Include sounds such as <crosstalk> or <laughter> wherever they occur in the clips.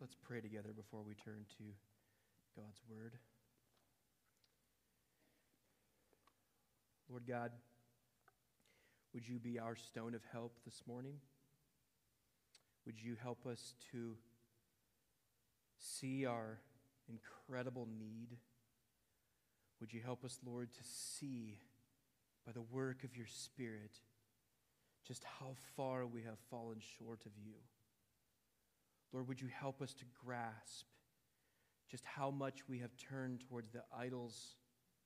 Let's pray together before we turn to God's Word. Lord God, would you be our stone of help this morning? Would you help us to see our incredible need? Would you help us, Lord, to see by the work of your Spirit just how far we have fallen short of you? Lord, would you help us to grasp just how much we have turned towards the idols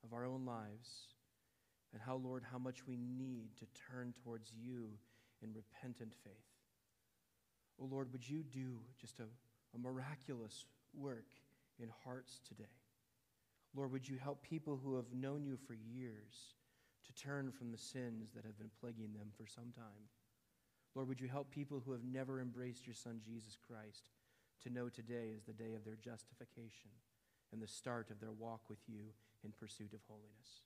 of our own lives, and how, Lord, how much we need to turn towards you in repentant faith. Oh, Lord, would you do just a, a miraculous work in hearts today? Lord, would you help people who have known you for years to turn from the sins that have been plaguing them for some time? Lord, would you help people who have never embraced your Son, Jesus Christ, to know today is the day of their justification and the start of their walk with you in pursuit of holiness?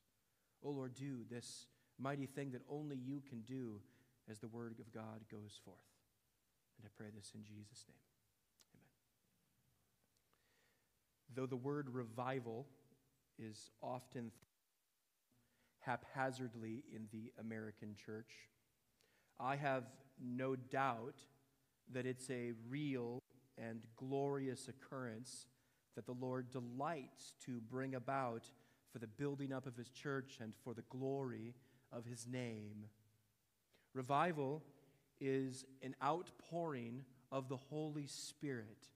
Oh, Lord, do this mighty thing that only you can do as the word of God goes forth. And I pray this in Jesus' name. Amen. Though the word revival is often haphazardly in the American church, I have no doubt that it's a real and glorious occurrence that the Lord delights to bring about for the building up of his church and for the glory of his name. Revival is an outpouring of the Holy Spirit,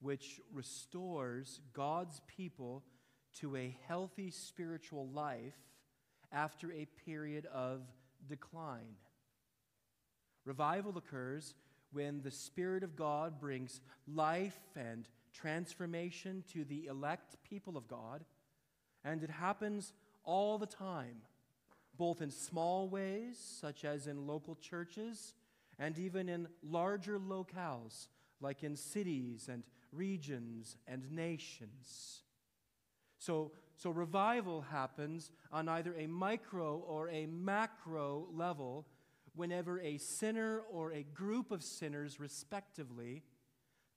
which restores God's people to a healthy spiritual life after a period of decline. Revival occurs when the Spirit of God brings life and transformation to the elect people of God, and it happens all the time, both in small ways, such as in local churches, and even in larger locales, like in cities and regions and nations. So, so revival happens on either a micro or a macro level whenever a sinner or a group of sinners, respectively,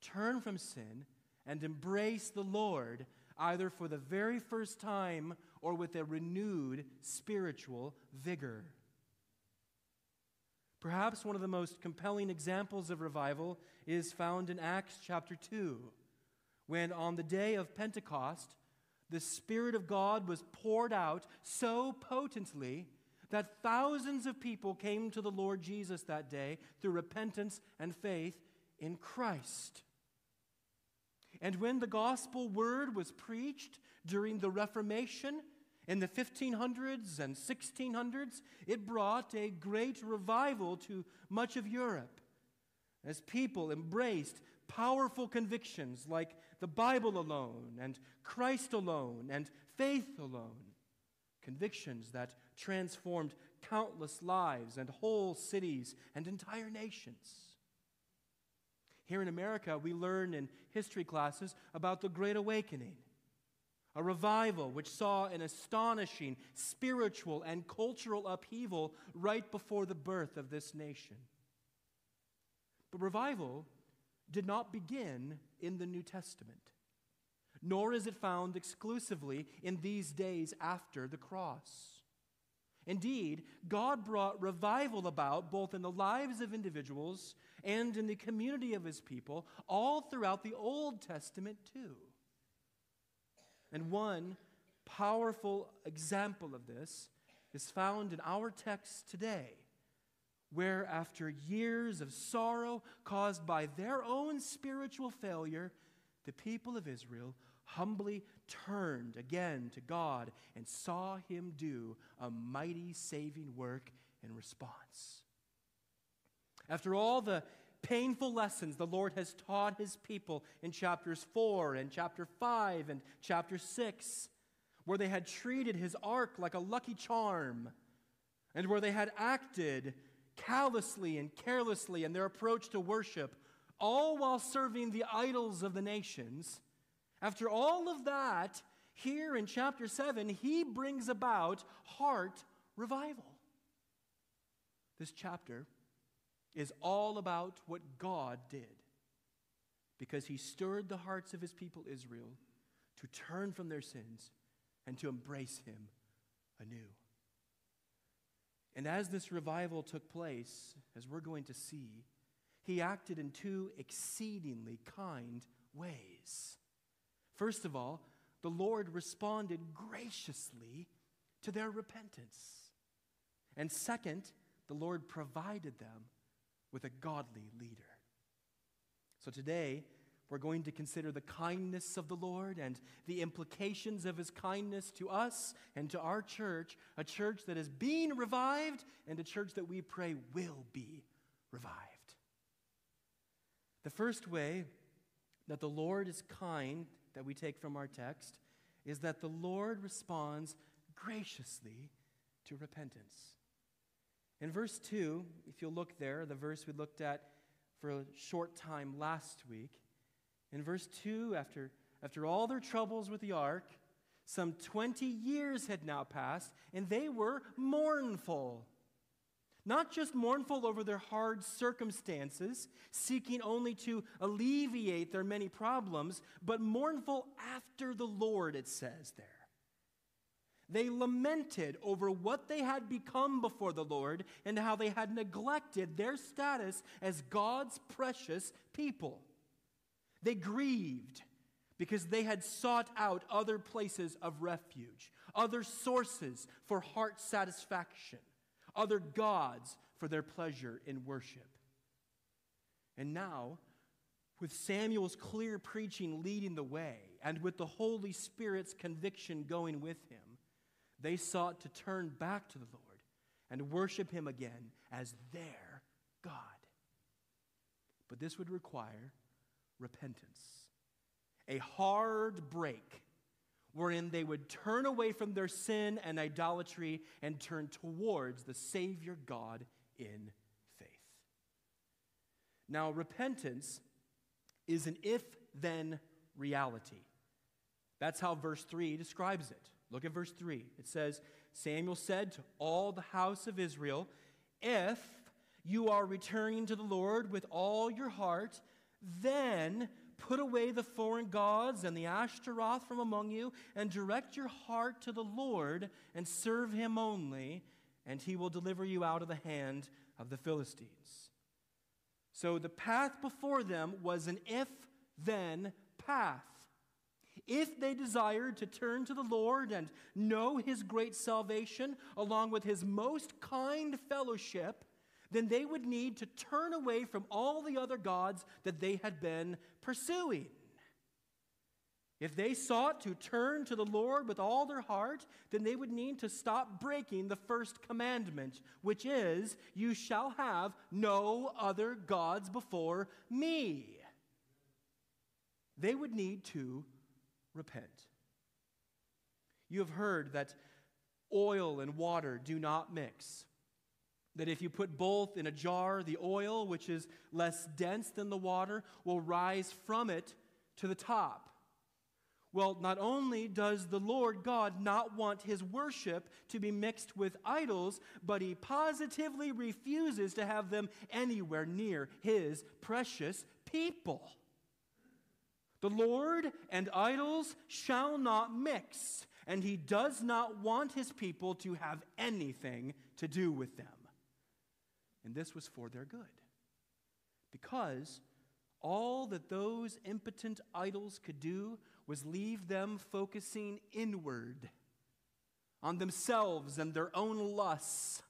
turn from sin and embrace the Lord, either for the very first time or with a renewed spiritual vigor. Perhaps one of the most compelling examples of revival is found in Acts chapter 2, when on the day of Pentecost, the Spirit of God was poured out so potently that thousands of people came to the Lord Jesus that day through repentance and faith in Christ. And when the gospel word was preached during the Reformation in the 1500s and 1600s, it brought a great revival to much of Europe as people embraced powerful convictions like the Bible alone and Christ alone and faith alone. Convictions that transformed countless lives and whole cities and entire nations. Here in America, we learn in history classes about the Great Awakening, a revival which saw an astonishing spiritual and cultural upheaval right before the birth of this nation. But revival did not begin in the New Testament nor is it found exclusively in these days after the cross. Indeed, God brought revival about both in the lives of individuals and in the community of his people, all throughout the Old Testament, too. And one powerful example of this is found in our text today, where after years of sorrow caused by their own spiritual failure, the people of Israel humbly turned again to God and saw him do a mighty saving work in response. After all the painful lessons the Lord has taught his people in chapters 4 and chapter 5 and chapter 6, where they had treated his ark like a lucky charm, and where they had acted callously and carelessly in their approach to worship, all while serving the idols of the nations after all of that, here in chapter 7, he brings about heart revival. This chapter is all about what God did. because he stirred the hearts of his people Israel to turn from their sins and to embrace him anew. And as this revival took place, as we're going to see, he acted in two exceedingly kind ways. First of all, the Lord responded graciously to their repentance. And second, the Lord provided them with a godly leader. So today, we're going to consider the kindness of the Lord and the implications of his kindness to us and to our church, a church that is being revived and a church that we pray will be revived. The first way that the Lord is kind that we take from our text is that the Lord responds graciously to repentance. In verse 2, if you'll look there, the verse we looked at for a short time last week, in verse 2, after, after all their troubles with the ark, some 20 years had now passed, and they were mournful. Not just mournful over their hard circumstances, seeking only to alleviate their many problems, but mournful after the Lord, it says there. They lamented over what they had become before the Lord and how they had neglected their status as God's precious people. They grieved because they had sought out other places of refuge, other sources for heart satisfaction, other gods for their pleasure in worship. And now, with Samuel's clear preaching leading the way, and with the Holy Spirit's conviction going with him, they sought to turn back to the Lord and worship Him again as their God. But this would require repentance, a hard break wherein they would turn away from their sin and idolatry and turn towards the Savior God in faith. Now, repentance is an if then reality. That's how verse 3 describes it. Look at verse 3. It says, Samuel said to all the house of Israel, If you are returning to the Lord with all your heart, then put away the foreign gods and the Ashtaroth from among you, and direct your heart to the Lord and serve him only, and he will deliver you out of the hand of the Philistines. So the path before them was an if then path. If they desired to turn to the Lord and know his great salvation along with his most kind fellowship, then they would need to turn away from all the other gods that they had been pursuing. If they sought to turn to the Lord with all their heart, then they would need to stop breaking the first commandment, which is, You shall have no other gods before me. They would need to repent. You have heard that oil and water do not mix. That if you put both in a jar, the oil, which is less dense than the water, will rise from it to the top. Well, not only does the Lord God not want his worship to be mixed with idols, but he positively refuses to have them anywhere near his precious people. The Lord and idols shall not mix, and he does not want his people to have anything to do with them. And this was for their good. Because all that those impotent idols could do was leave them focusing inward on themselves and their own lusts,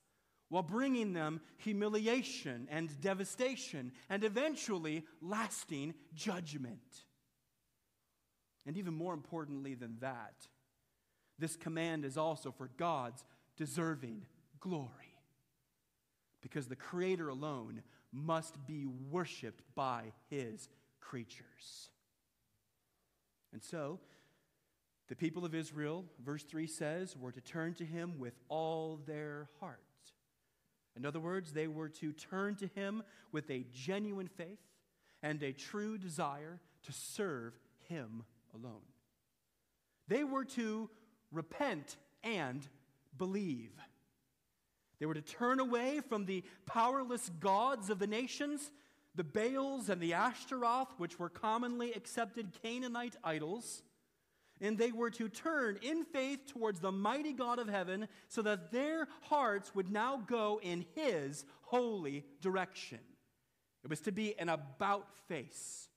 while bringing them humiliation and devastation and eventually lasting judgment. And even more importantly than that, this command is also for God's deserving glory. Because the Creator alone must be worshiped by His creatures. And so, the people of Israel, verse 3 says, were to turn to Him with all their heart. In other words, they were to turn to Him with a genuine faith and a true desire to serve Him alone. They were to repent and believe. They were to turn away from the powerless gods of the nations the Baals and the Ashtaroth, which were commonly accepted Canaanite idols, and they were to turn in faith towards the mighty God of heaven so that their hearts would now go in His holy direction. It was to be an about face.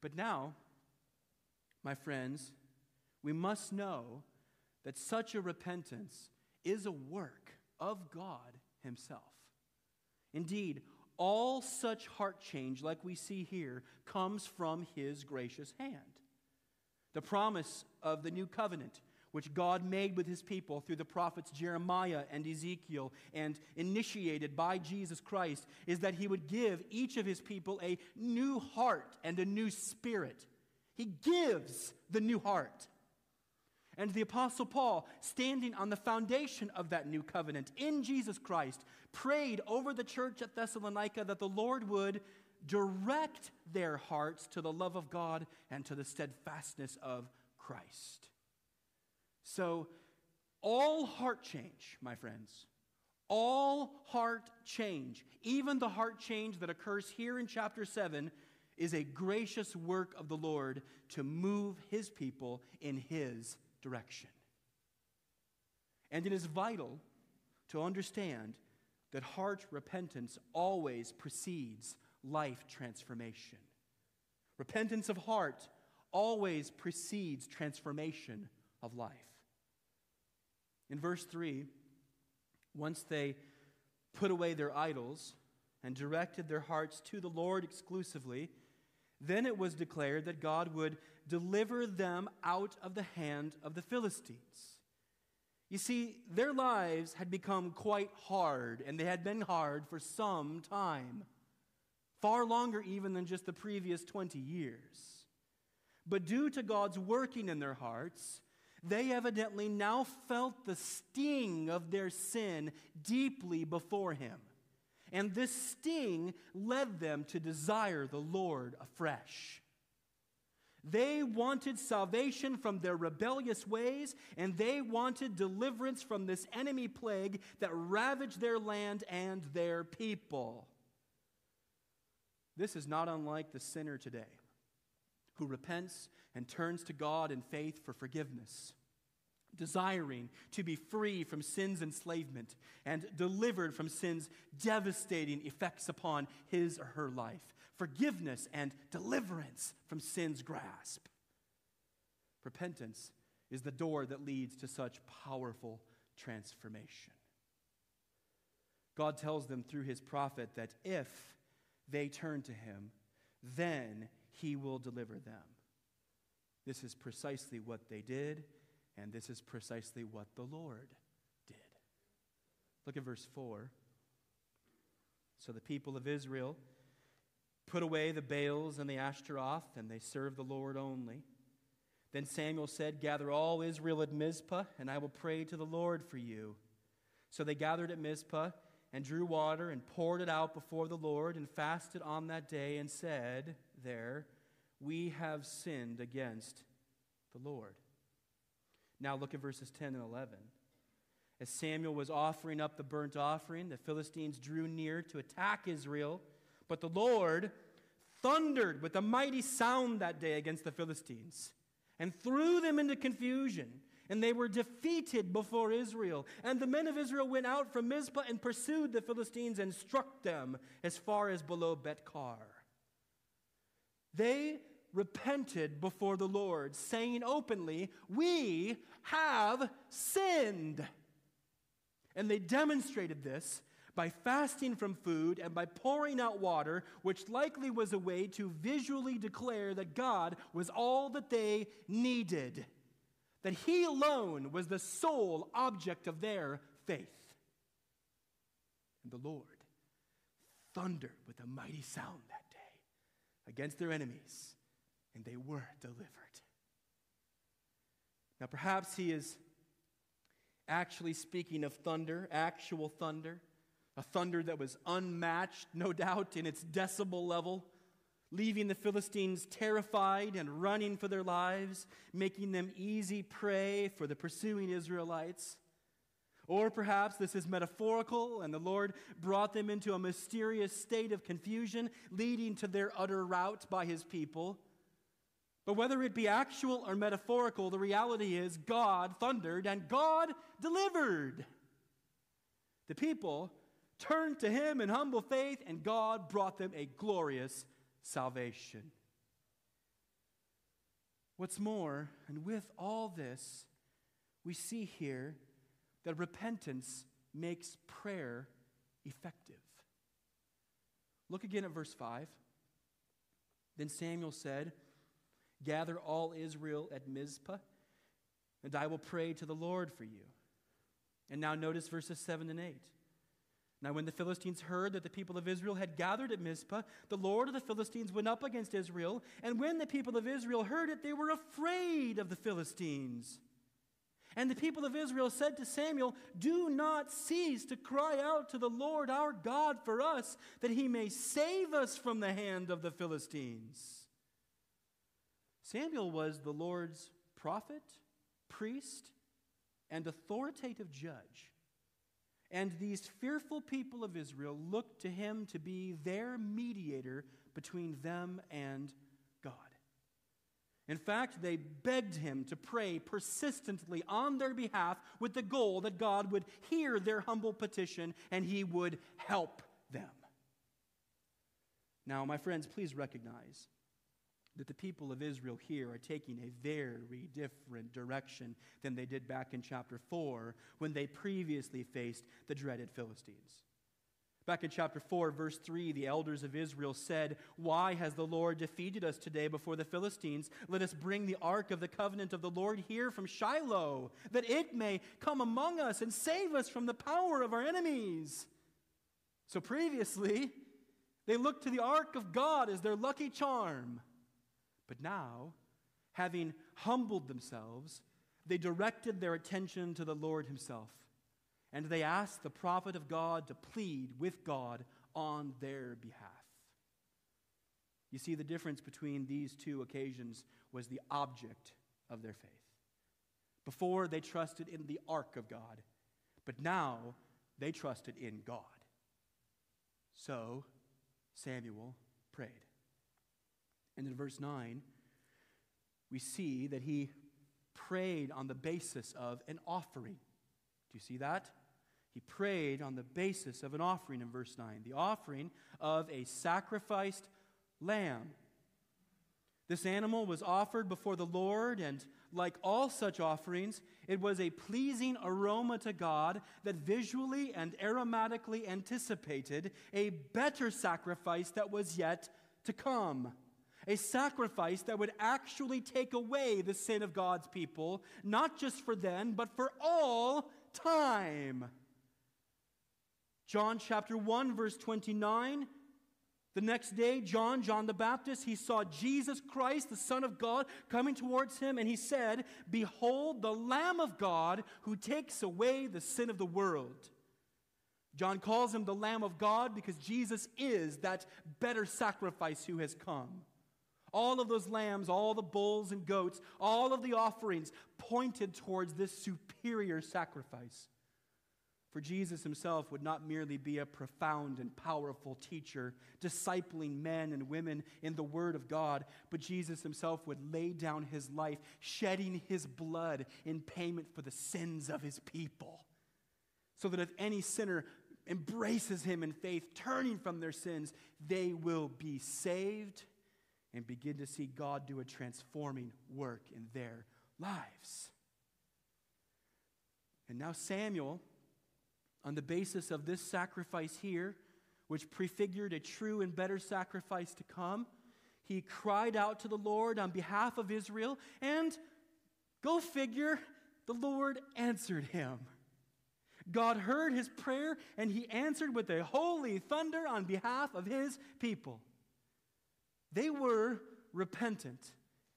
But now, my friends, we must know that such a repentance is a work of God Himself. Indeed, all such heart change, like we see here, comes from His gracious hand. The promise of the new covenant, which God made with his people through the prophets Jeremiah and Ezekiel and initiated by Jesus Christ, is that he would give each of his people a new heart and a new spirit. He gives the new heart. And the Apostle Paul, standing on the foundation of that new covenant in Jesus Christ, prayed over the church at Thessalonica that the Lord would direct their hearts to the love of God and to the steadfastness of Christ. So, all heart change, my friends, all heart change, even the heart change that occurs here in chapter 7, is a gracious work of the Lord to move his people in his direction. And it is vital to understand that heart repentance always precedes life transformation. Repentance of heart always precedes transformation of life. In verse 3, once they put away their idols and directed their hearts to the Lord exclusively, then it was declared that God would deliver them out of the hand of the Philistines. You see, their lives had become quite hard, and they had been hard for some time far longer even than just the previous 20 years. But due to God's working in their hearts, they evidently now felt the sting of their sin deeply before Him. And this sting led them to desire the Lord afresh. They wanted salvation from their rebellious ways, and they wanted deliverance from this enemy plague that ravaged their land and their people. This is not unlike the sinner today who repents and turns to God in faith for forgiveness, desiring to be free from sin's enslavement and delivered from sin's devastating effects upon his or her life, forgiveness and deliverance from sin's grasp. Repentance is the door that leads to such powerful transformation. God tells them through his prophet that if they turn to him, then he will deliver them. This is precisely what they did, and this is precisely what the Lord did. Look at verse 4. So the people of Israel put away the Baals and the Ashtaroth, and they served the Lord only. Then Samuel said, Gather all Israel at Mizpah, and I will pray to the Lord for you. So they gathered at Mizpah and drew water and poured it out before the Lord and fasted on that day and said, There, we have sinned against the Lord. Now look at verses 10 and 11. As Samuel was offering up the burnt offering, the Philistines drew near to attack Israel, but the Lord thundered with a mighty sound that day against the Philistines and threw them into confusion and they were defeated before Israel. And the men of Israel went out from Mizpah and pursued the Philistines and struck them as far as below Beth-car. They repented before the Lord, saying openly, We have sinned. And they demonstrated this by fasting from food and by pouring out water, which likely was a way to visually declare that God was all that they needed that he alone was the sole object of their faith. And the Lord thundered with a mighty sound that day against their enemies, and they were delivered. Now, perhaps he is actually speaking of thunder, actual thunder, a thunder that was unmatched, no doubt, in its decibel level leaving the Philistines terrified and running for their lives, making them easy prey for the pursuing Israelites. Or perhaps this is metaphorical, and the Lord brought them into a mysterious state of confusion, leading to their utter rout by his people. But whether it be actual or metaphorical, the reality is God thundered and God delivered. The people turned to him in humble faith, and God brought them a glorious salvation. What's more, and with all this, we see here that repentance makes prayer effective. Look again at verse 5. Then Samuel said, Gather all Israel at Mizpah, and I will pray to the Lord for you. And now notice verses 7 and 8. Now, when the Philistines heard that the people of Israel had gathered at Mizpah, the Lord of the Philistines went up against Israel. And when the people of Israel heard it, they were afraid of the Philistines. And the people of Israel said to Samuel, Do not cease to cry out to the Lord our God for us, that he may save us from the hand of the Philistines. Samuel was the Lord's prophet, priest, and authoritative judge. And these fearful people of Israel looked to him to be their mediator between them and God. In fact, they begged him to pray persistently on their behalf with the goal that God would hear their humble petition and he would help them. Now, my friends, please recognize that the people of Israel here are taking a very different direction than they did back in chapter 4 when they previously faced the dreaded Philistines. Back in chapter 4, verse 3, the elders of Israel said, Why has the Lord defeated us today before the Philistines? Let us bring the ark of the covenant of the Lord here from Shiloh, that it may come among us and save us from the power of our enemies. So previously, they looked to the ark of God as their lucky charm. But now, having humbled themselves, they directed their attention to the Lord Himself and they asked the prophet of God to plead with God on their behalf. You see, the difference between these two occasions was the object of their faith. Before, they trusted in the ark of God, but now they trusted in God. So, Samuel prayed. And in verse 9, we see that he prayed on the basis of an offering. Do you see that? He prayed on the basis of an offering in verse 9, the offering of a sacrificed lamb. This animal was offered before the Lord, and like all such offerings, it was a pleasing aroma to God that visually and aromatically anticipated a better sacrifice that was yet to come. A sacrifice that would actually take away the sin of God's people, not just for then, but for all time. John chapter 1, verse 29. The next day, John, John the Baptist, he saw Jesus Christ, the Son of God, coming towards him, and he said, Behold, the Lamb of God who takes away the sin of the world. John calls him the Lamb of God because Jesus is that better sacrifice who has come. All of those lambs, all the bulls and goats, all of the offerings pointed towards this superior sacrifice. For Jesus himself would not merely be a profound and powerful teacher, discipling men and women in the Word of God, but Jesus himself would lay down his life, shedding his blood in payment for the sins of his people. So that if any sinner embraces him in faith, turning from their sins, they will be saved and begin to see God do a transforming work in their lives. And now Samuel on the basis of this sacrifice here, which prefigured a true and better sacrifice to come, he cried out to the Lord on behalf of Israel, and go figure, the Lord answered him. God heard his prayer, and he answered with a holy thunder on behalf of his people. They were repentant,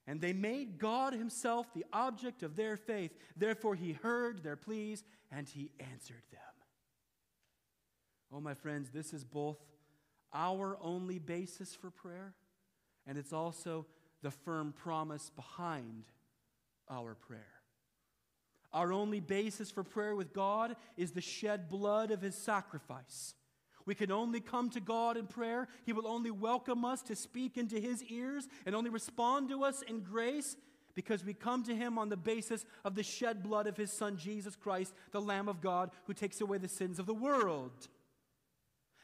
and they made God himself the object of their faith. Therefore, he heard their pleas, and he answered them. Oh, my friends, this is both our only basis for prayer, and it's also the firm promise behind our prayer. Our only basis for prayer with God is the shed blood of his sacrifice. We can only come to God in prayer. He will only welcome us to speak into his ears and only respond to us in grace because we come to him on the basis of the shed blood of his son Jesus Christ, the Lamb of God who takes away the sins of the world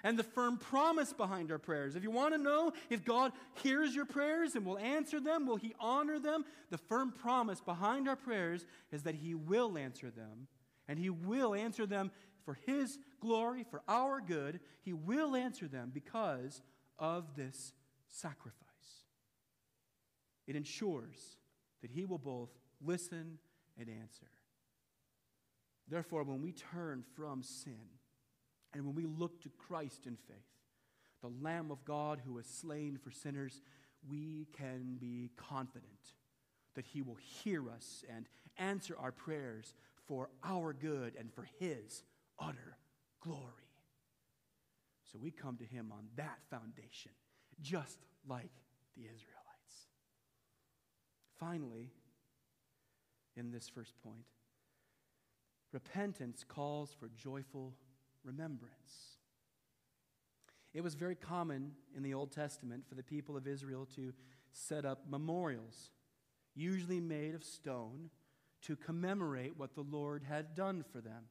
and the firm promise behind our prayers. If you want to know if God hears your prayers and will answer them, will He honor them? The firm promise behind our prayers is that He will answer them, and He will answer them for His glory, for our good. He will answer them because of this sacrifice. It ensures that He will both listen and answer. Therefore, when we turn from sin, and when we look to Christ in faith, the Lamb of God who was slain for sinners, we can be confident that He will hear us and answer our prayers for our good and for His utter glory. So we come to Him on that foundation, just like the Israelites. Finally, in this first point, repentance calls for joyful remembrance. It was very common in the Old Testament for the people of Israel to set up memorials, usually made of stone, to commemorate what the Lord had done for them.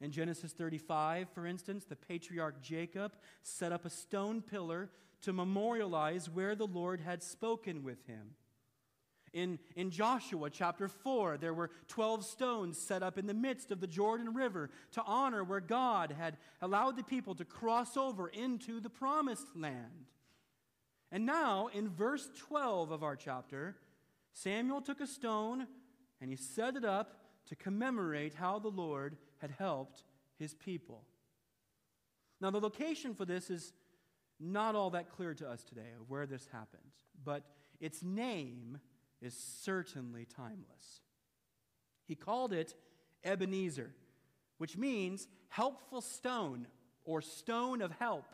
In Genesis 35, for instance, the patriarch Jacob set up a stone pillar to memorialize where the Lord had spoken with him. In, in Joshua chapter 4, there were 12 stones set up in the midst of the Jordan River to honor where God had allowed the people to cross over into the promised land. And now, in verse 12 of our chapter, Samuel took a stone and he set it up to commemorate how the Lord had helped his people. Now, the location for this is not all that clear to us today of where this happened, but its name is certainly timeless. He called it Ebenezer, which means helpful stone or stone of help.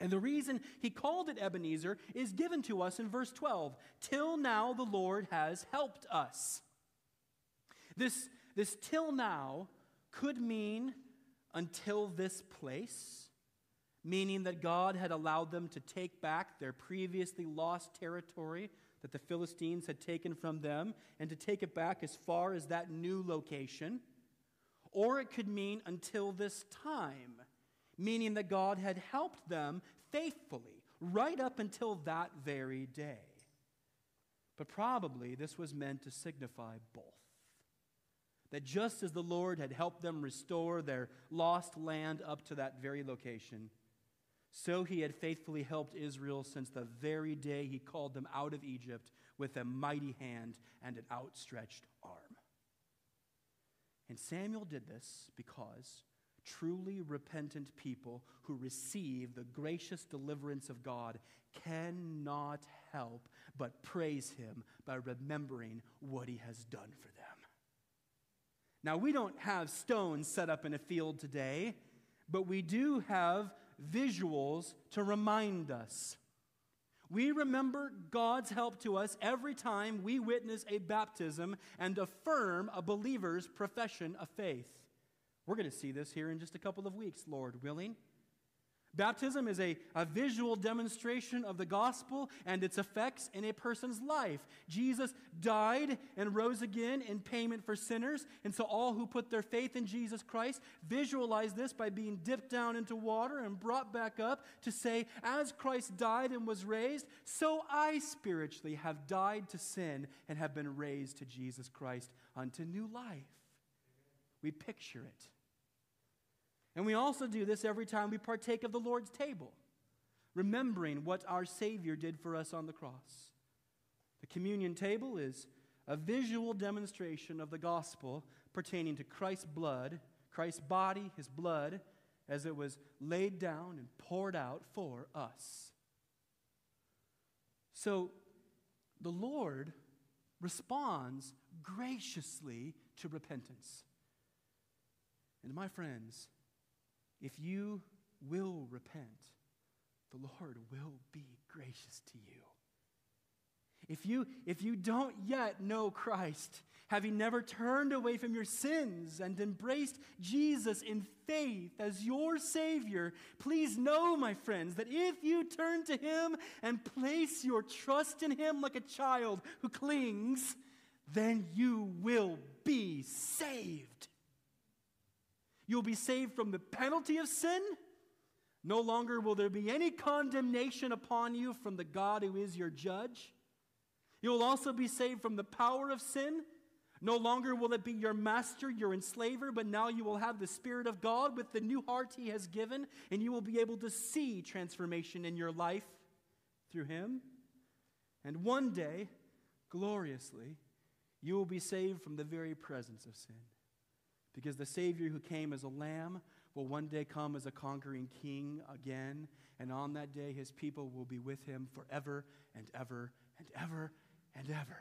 And the reason he called it Ebenezer is given to us in verse 12. Till now the Lord has helped us. This, this till now could mean until this place, meaning that God had allowed them to take back their previously lost territory that the Philistines had taken from them and to take it back as far as that new location. Or it could mean until this time, meaning that God had helped them faithfully right up until that very day. But probably this was meant to signify both. That just as the Lord had helped them restore their lost land up to that very location, so he had faithfully helped Israel since the very day he called them out of Egypt with a mighty hand and an outstretched arm. And Samuel did this because truly repentant people who receive the gracious deliverance of God cannot help but praise him by remembering what he has done for them. Now, we don't have stones set up in a field today, but we do have visuals to remind us. We remember God's help to us every time we witness a baptism and affirm a believer's profession of faith. We're going to see this here in just a couple of weeks, Lord willing. Baptism is a, a visual demonstration of the gospel and its effects in a person's life. Jesus died and rose again in payment for sinners. And so, all who put their faith in Jesus Christ visualize this by being dipped down into water and brought back up to say, As Christ died and was raised, so I spiritually have died to sin and have been raised to Jesus Christ unto new life. We picture it. And we also do this every time we partake of the Lord's table, remembering what our Savior did for us on the cross. The communion table is a visual demonstration of the gospel pertaining to Christ's blood, Christ's body, his blood, as it was laid down and poured out for us. So the Lord responds graciously to repentance. And my friends, if you will repent, the Lord will be gracious to you. If you, if you don't yet know Christ, having never turned away from your sins and embraced Jesus in faith as your Savior, please know, my friends, that if you turn to Him and place your trust in Him like a child who clings, then you will be saved. You'll be saved from the penalty of sin. No longer will there be any condemnation upon you from the God who is your judge. You will also be saved from the power of sin. No longer will it be your master, your enslaver, but now you will have the Spirit of God with the new heart He has given, and you will be able to see transformation in your life through Him. And one day, gloriously, you will be saved from the very presence of sin. Because the Savior who came as a lamb will one day come as a conquering king again, and on that day his people will be with him forever and ever and ever and ever.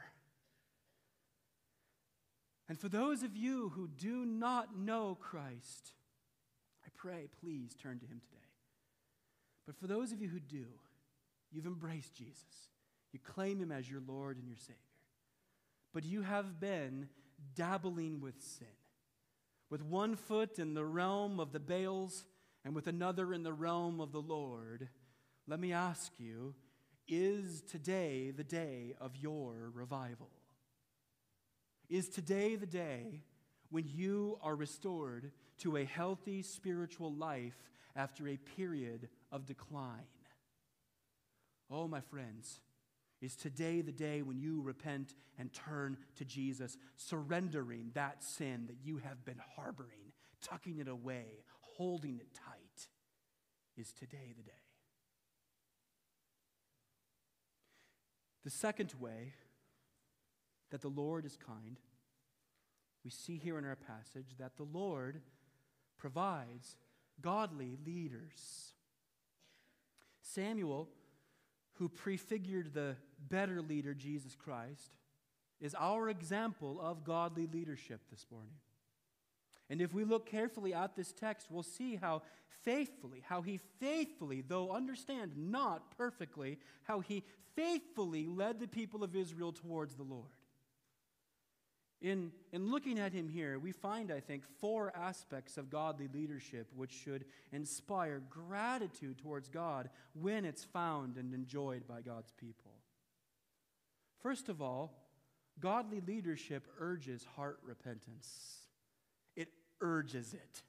And for those of you who do not know Christ, I pray, please turn to him today. But for those of you who do, you've embraced Jesus. You claim him as your Lord and your Savior. But you have been dabbling with sin, with one foot in the realm of the Baals and with another in the realm of the Lord. Let me ask you is today the day of your revival? Is today the day when you are restored to a healthy spiritual life after a period of decline? Oh, my friends, is today the day when you repent and turn to Jesus, surrendering that sin that you have been harboring, tucking it away, holding it tight? Is today the day? The second way that the Lord is kind, we see here in our passage that the Lord provides godly leaders. Samuel, who prefigured the better leader, Jesus Christ, is our example of godly leadership this morning. And if we look carefully at this text, we'll see how faithfully, how he faithfully, though understand not perfectly, how he faithfully led the people of Israel towards the Lord. In, in looking at him here, we find, I think, four aspects of godly leadership which should inspire gratitude towards God when it's found and enjoyed by God's people. First of all, godly leadership urges heart repentance, it urges it.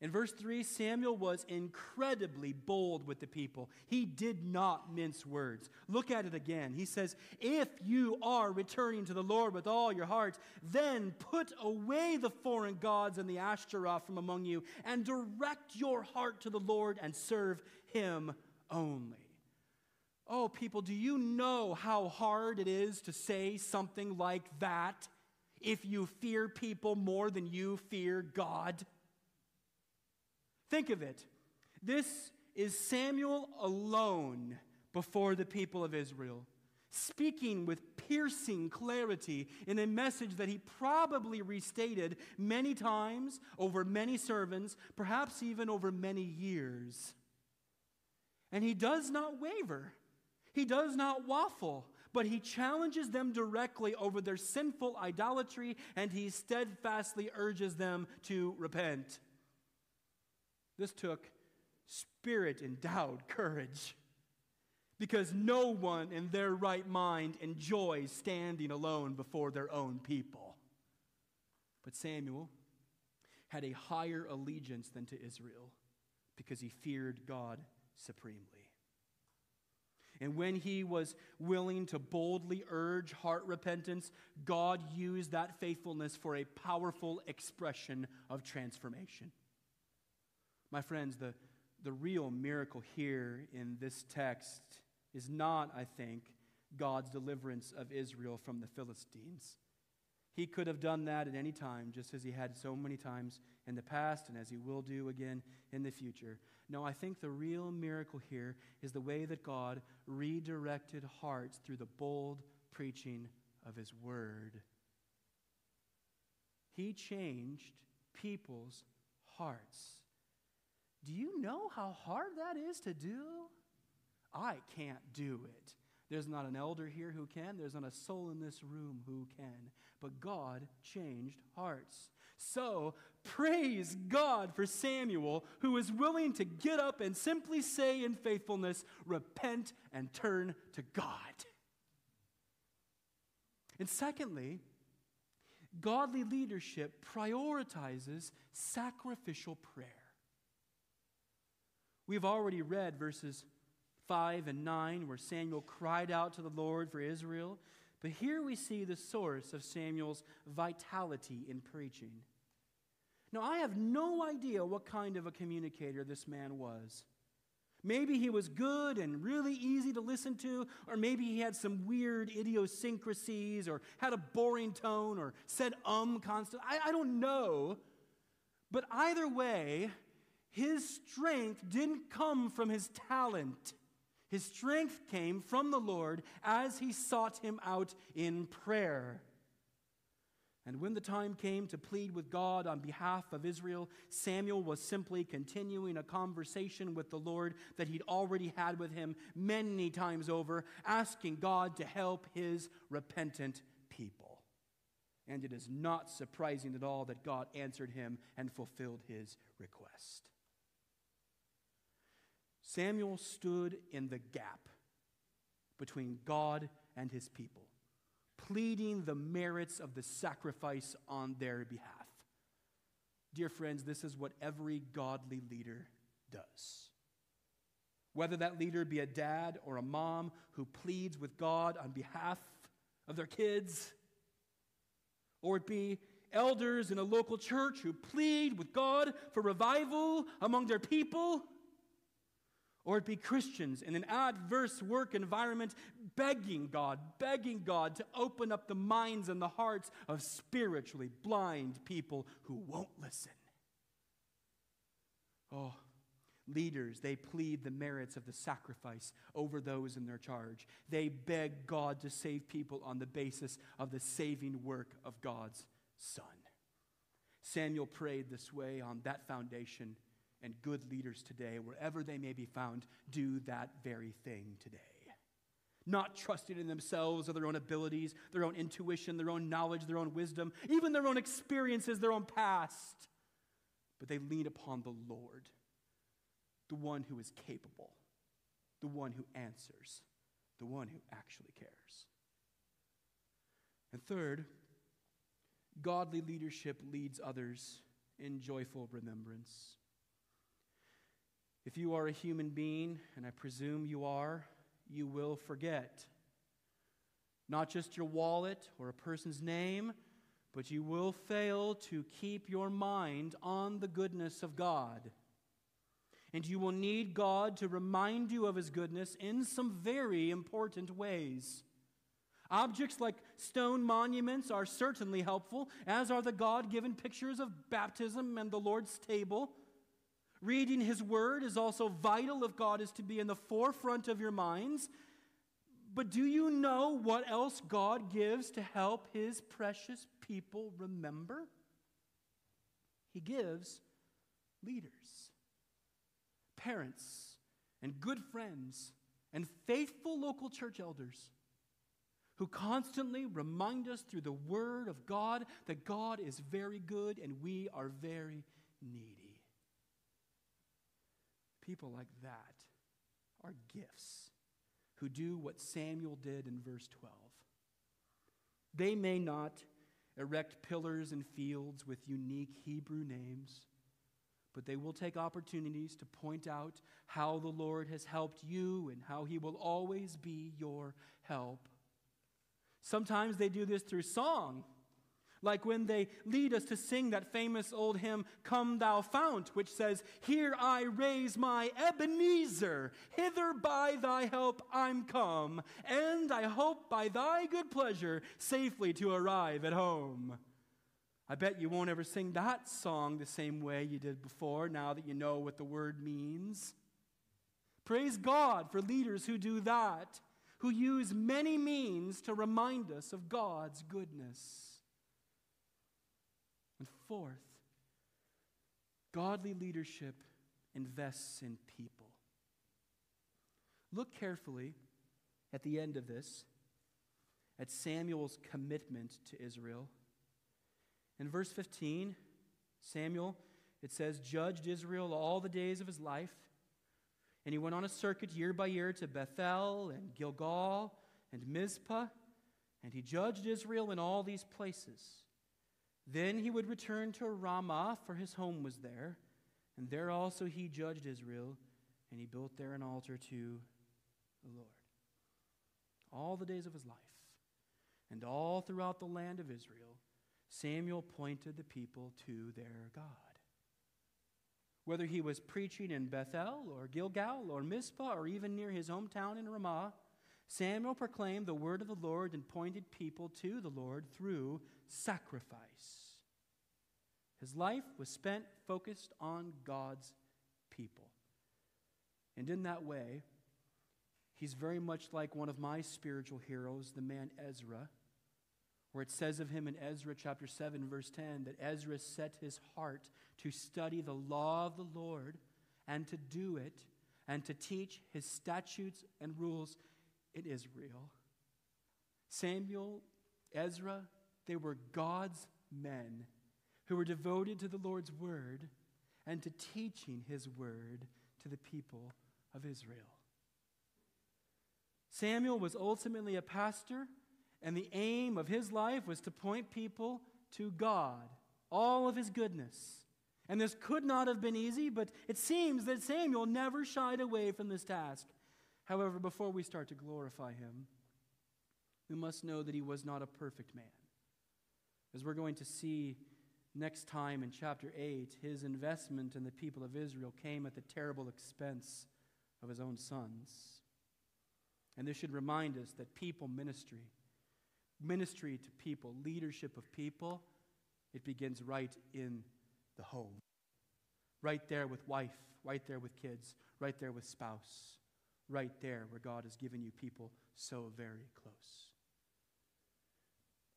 In verse 3, Samuel was incredibly bold with the people. He did not mince words. Look at it again. He says, If you are returning to the Lord with all your heart, then put away the foreign gods and the Ashtaroth from among you, and direct your heart to the Lord and serve him only. Oh, people, do you know how hard it is to say something like that if you fear people more than you fear God? Think of it. This is Samuel alone before the people of Israel, speaking with piercing clarity in a message that he probably restated many times over many servants, perhaps even over many years. And he does not waver, he does not waffle. But he challenges them directly over their sinful idolatry and he steadfastly urges them to repent. This took spirit endowed <laughs> courage because no one in their right mind enjoys standing alone before their own people. But Samuel had a higher allegiance than to Israel because he feared God supremely. And when he was willing to boldly urge heart repentance, God used that faithfulness for a powerful expression of transformation. My friends, the, the real miracle here in this text is not, I think, God's deliverance of Israel from the Philistines. He could have done that at any time, just as he had so many times in the past and as he will do again in the future. No, I think the real miracle here is the way that God redirected hearts through the bold preaching of his word. He changed people's hearts. Do you know how hard that is to do? I can't do it. There's not an elder here who can. There's not a soul in this room who can. But God changed hearts. So, praise God for Samuel, who was willing to get up and simply say in faithfulness, Repent and turn to God. And secondly, godly leadership prioritizes sacrificial prayer. We've already read verses 5 and 9 where Samuel cried out to the Lord for Israel. But here we see the source of Samuel's vitality in preaching. Now, I have no idea what kind of a communicator this man was. Maybe he was good and really easy to listen to, or maybe he had some weird idiosyncrasies, or had a boring tone, or said um constantly. I, I don't know. But either way, his strength didn't come from his talent. His strength came from the Lord as he sought him out in prayer. And when the time came to plead with God on behalf of Israel, Samuel was simply continuing a conversation with the Lord that he'd already had with him many times over, asking God to help his repentant people. And it is not surprising at all that God answered him and fulfilled his request. Samuel stood in the gap between God and his people pleading the merits of the sacrifice on their behalf. Dear friends, this is what every godly leader does. Whether that leader be a dad or a mom who pleads with God on behalf of their kids, or it be elders in a local church who plead with God for revival among their people, or it be Christians in an adverse work environment begging God, begging God to open up the minds and the hearts of spiritually blind people who won't listen. Oh, leaders, they plead the merits of the sacrifice over those in their charge. They beg God to save people on the basis of the saving work of God's Son. Samuel prayed this way on that foundation and good leaders today, wherever they may be found, do that very thing today. Not trusting in themselves or their own abilities, their own intuition, their own knowledge, their own wisdom, even their own experiences, their own past. But they lean upon the Lord, the one who is capable, the one who answers, the one who actually cares. And third, godly leadership leads others in joyful remembrance. If you are a human being, and I presume you are, you will forget. Not just your wallet or a person's name, but you will fail to keep your mind on the goodness of God. And you will need God to remind you of His goodness in some very important ways. Objects like stone monuments are certainly helpful, as are the God given pictures of baptism and the Lord's table. Reading His Word is also vital if God is to be in the forefront of your minds. But do you know what else God gives to help His precious people remember? He gives leaders, parents, and good friends, and faithful local church elders who constantly remind us through the Word of God that God is very good and we are very needy. People like that are gifts who do what Samuel did in verse 12. They may not erect pillars and fields with unique Hebrew names, but they will take opportunities to point out how the Lord has helped you and how he will always be your help. Sometimes they do this through song like when they lead us to sing that famous old hymn, Come Thou Fount, which says, Here I raise my Ebenezer, hither by thy help I'm come, and I hope by thy good pleasure safely to arrive at home. I bet you won't ever sing that song the same way you did before now that you know what the word means. Praise God for leaders who do that, who use many means to remind us of God's goodness. Fourth, godly leadership invests in people. Look carefully at the end of this, at Samuel's commitment to Israel. In verse 15, Samuel, it says, judged Israel all the days of his life. And he went on a circuit year by year to Bethel and Gilgal and Mizpah, and he judged Israel in all these places. Then he would return to Ramah, for his home was there, and there also he judged Israel, and he built there an altar to the Lord. All the days of his life, and all throughout the land of Israel, Samuel pointed the people to their God. Whether he was preaching in Bethel or Gilgal or Mizpah or even near his hometown in Ramah, Samuel proclaimed the word of the Lord and pointed people to the Lord through sacrifice. His life was spent focused on God's people. And in that way, he's very much like one of my spiritual heroes, the man Ezra, where it says of him in Ezra chapter 7, verse 10, that Ezra set his heart to study the law of the Lord and to do it and to teach his statutes and rules in Israel. Samuel, Ezra, they were God's men who were devoted to the Lord's word and to teaching his word to the people of Israel. Samuel was ultimately a pastor, and the aim of his life was to point people to God, all of his goodness. And this could not have been easy, but it seems that Samuel never shied away from this task. However, before we start to glorify him, we must know that he was not a perfect man. As we're going to see next time in chapter 8, his investment in the people of Israel came at the terrible expense of his own sons. And this should remind us that people ministry, ministry to people, leadership of people, it begins right in the home. Right there with wife, right there with kids, right there with spouse right there where God has given you people so very close.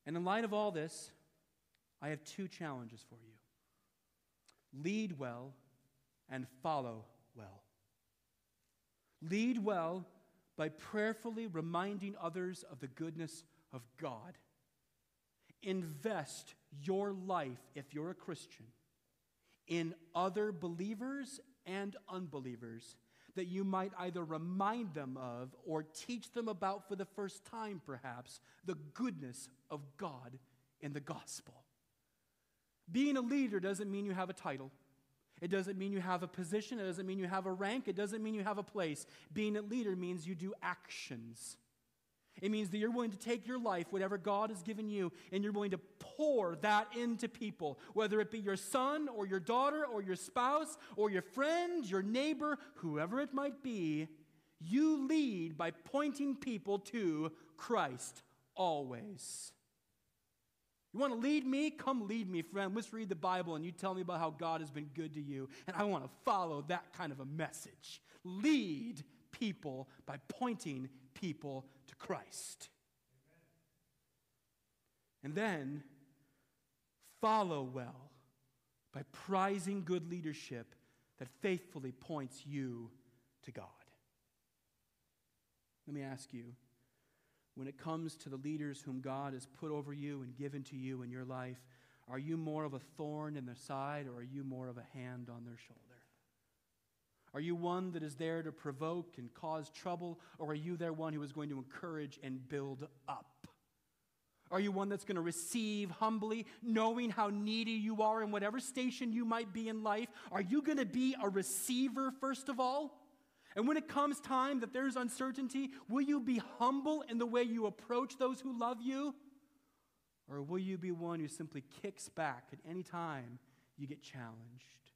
And in light of all this, I have two challenges for you lead well and follow well. Lead well by prayerfully reminding others of the goodness of God. Invest your life, if you're a Christian, in other believers and unbelievers that you might either remind them of or teach them about for the first time, perhaps, the goodness of God in the gospel. Being a leader doesn't mean you have a title. It doesn't mean you have a position. It doesn't mean you have a rank. It doesn't mean you have a place. Being a leader means you do actions. It means that you're willing to take your life, whatever God has given you, and you're willing to pour that into people, whether it be your son or your daughter or your spouse or your friend, your neighbor, whoever it might be. You lead by pointing people to Christ always. You want to lead me? Come lead me, friend. Let's read the Bible and you tell me about how God has been good to you. And I want to follow that kind of a message. Lead people by pointing people Christ. And then follow well by prizing good leadership that faithfully points you to God. Let me ask you when it comes to the leaders whom God has put over you and given to you in your life, are you more of a thorn in their side or are you more of a hand on their shoulder? Are you one that is there to provoke and cause trouble, or are you there one who is going to encourage and build up? Are you one that's going to receive humbly, knowing how needy you are in whatever station you might be in life? Are you going to be a receiver, first of all? And when it comes time that there's uncertainty, will you be humble in the way you approach those who love you? Or will you be one who simply kicks back at any time you get challenged?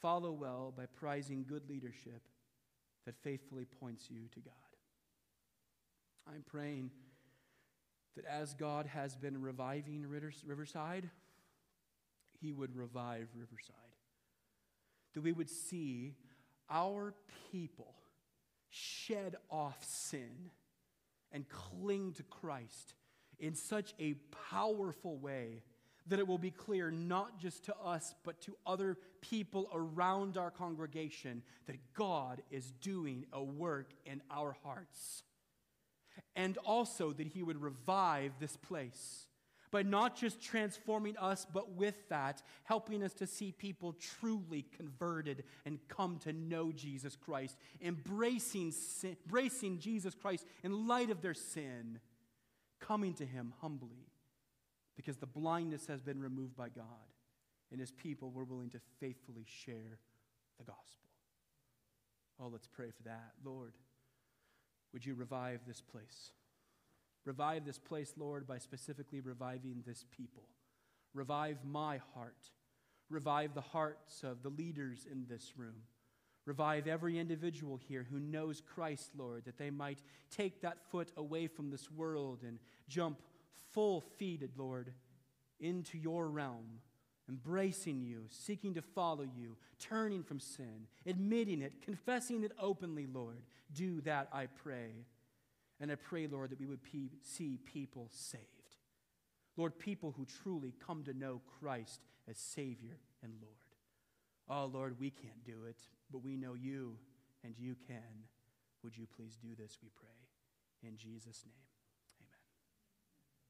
Follow well by prizing good leadership that faithfully points you to God. I'm praying that as God has been reviving Riverside, He would revive Riverside. That we would see our people shed off sin and cling to Christ in such a powerful way that it will be clear not just to us, but to other people around our congregation that God is doing a work in our hearts. And also that He would revive this place by not just transforming us, but with that, helping us to see people truly converted and come to know Jesus Christ, embracing, sin, embracing Jesus Christ in light of their sin, coming to Him humbly because the blindness has been removed by God, and his people were willing to faithfully share the gospel. Oh, let's pray for that. Lord, would you revive this place? Revive this place, Lord, by specifically reviving this people. Revive my heart. Revive the hearts of the leaders in this room. Revive every individual here who knows Christ, Lord, that they might take that foot away from this world and jump full feeded, Lord, into your realm, embracing you, seeking to follow you, turning from sin, admitting it, confessing it openly, Lord. Do that, I pray. And I pray, Lord, that we would pe- see people saved. Lord, people who truly come to know Christ as Savior and Lord. Oh, Lord, we can't do it, but we know you, and you can. Would you please do this, we pray. In Jesus' name.